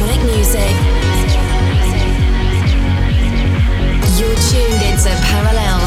electronic music. You're tuned into Parallel.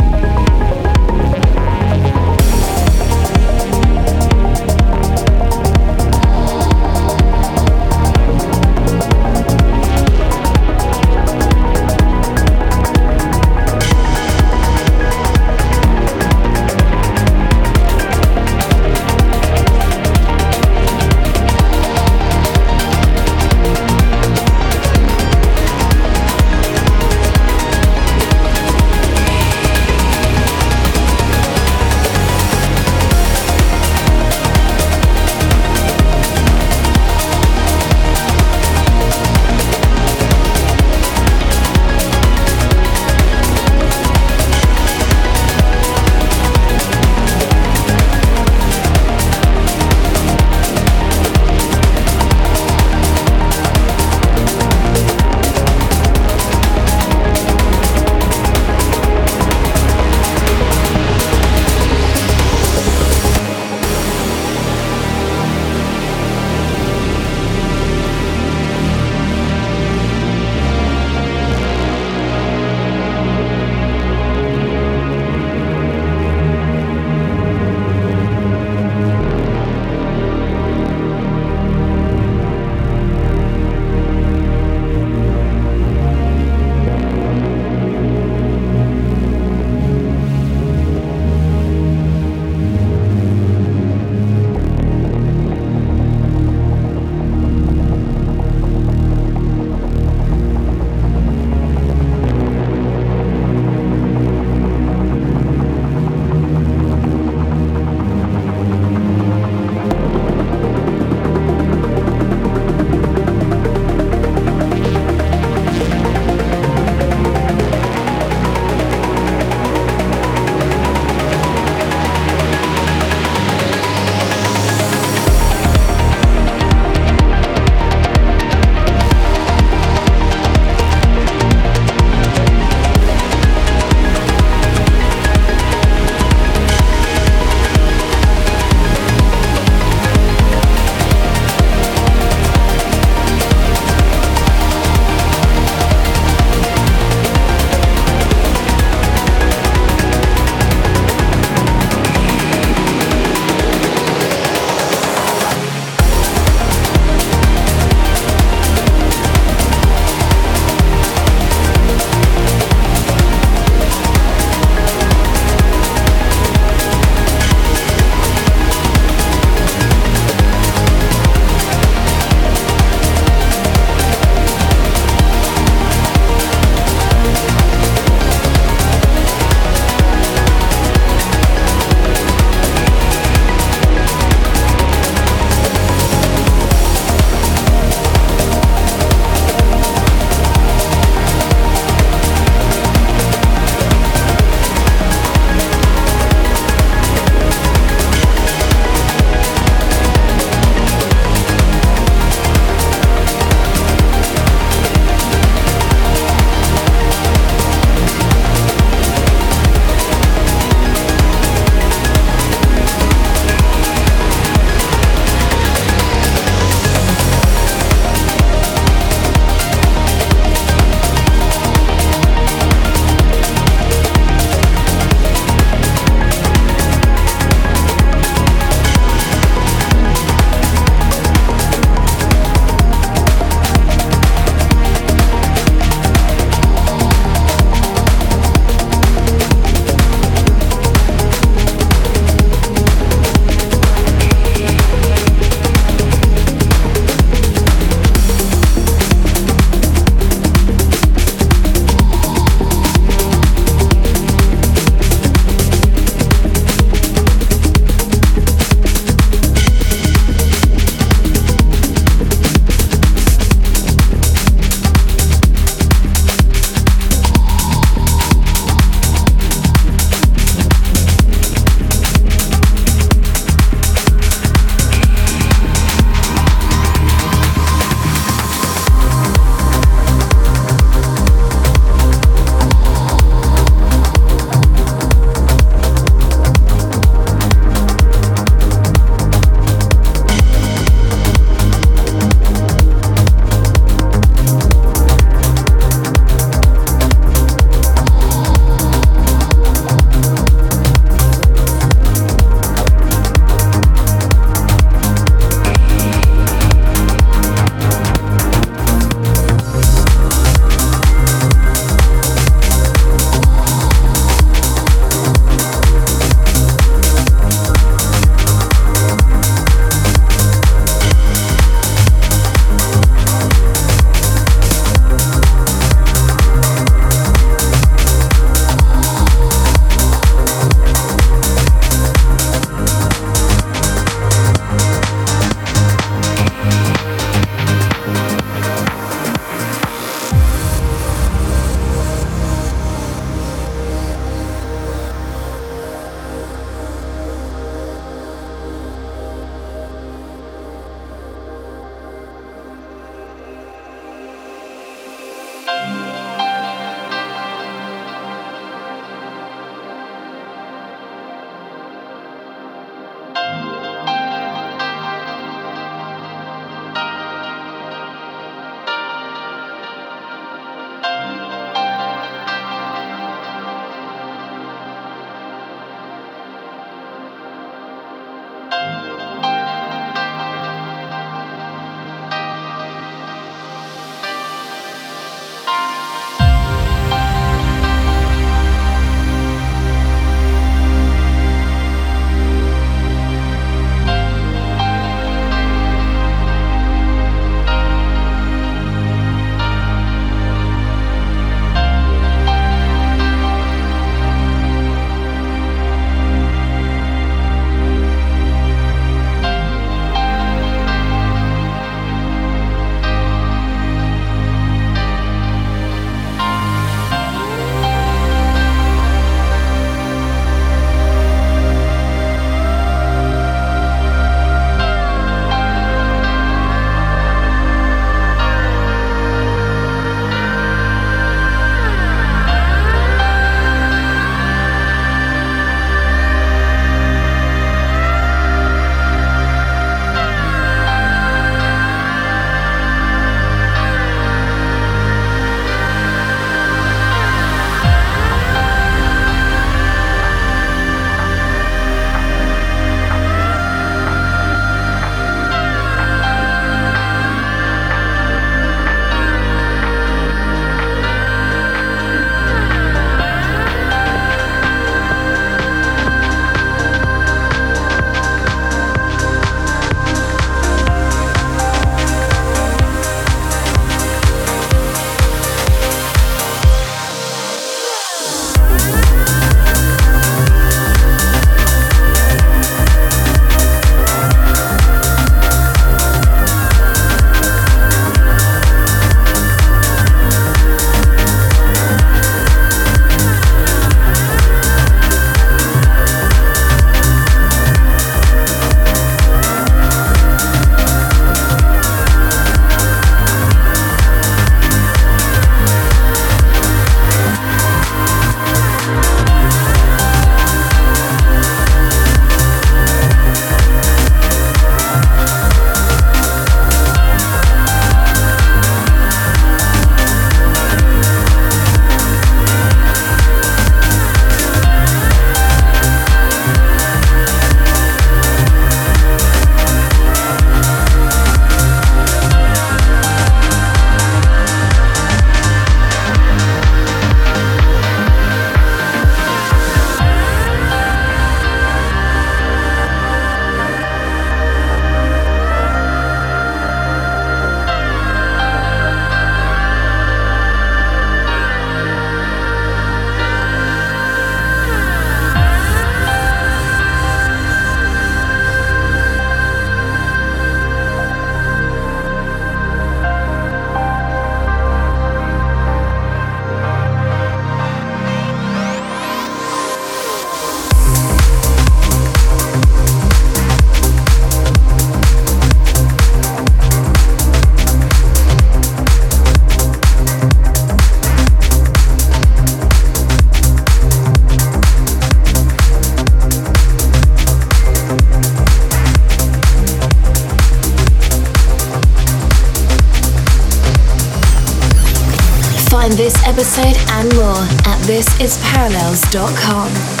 Find this episode and more at thisisparallels.com.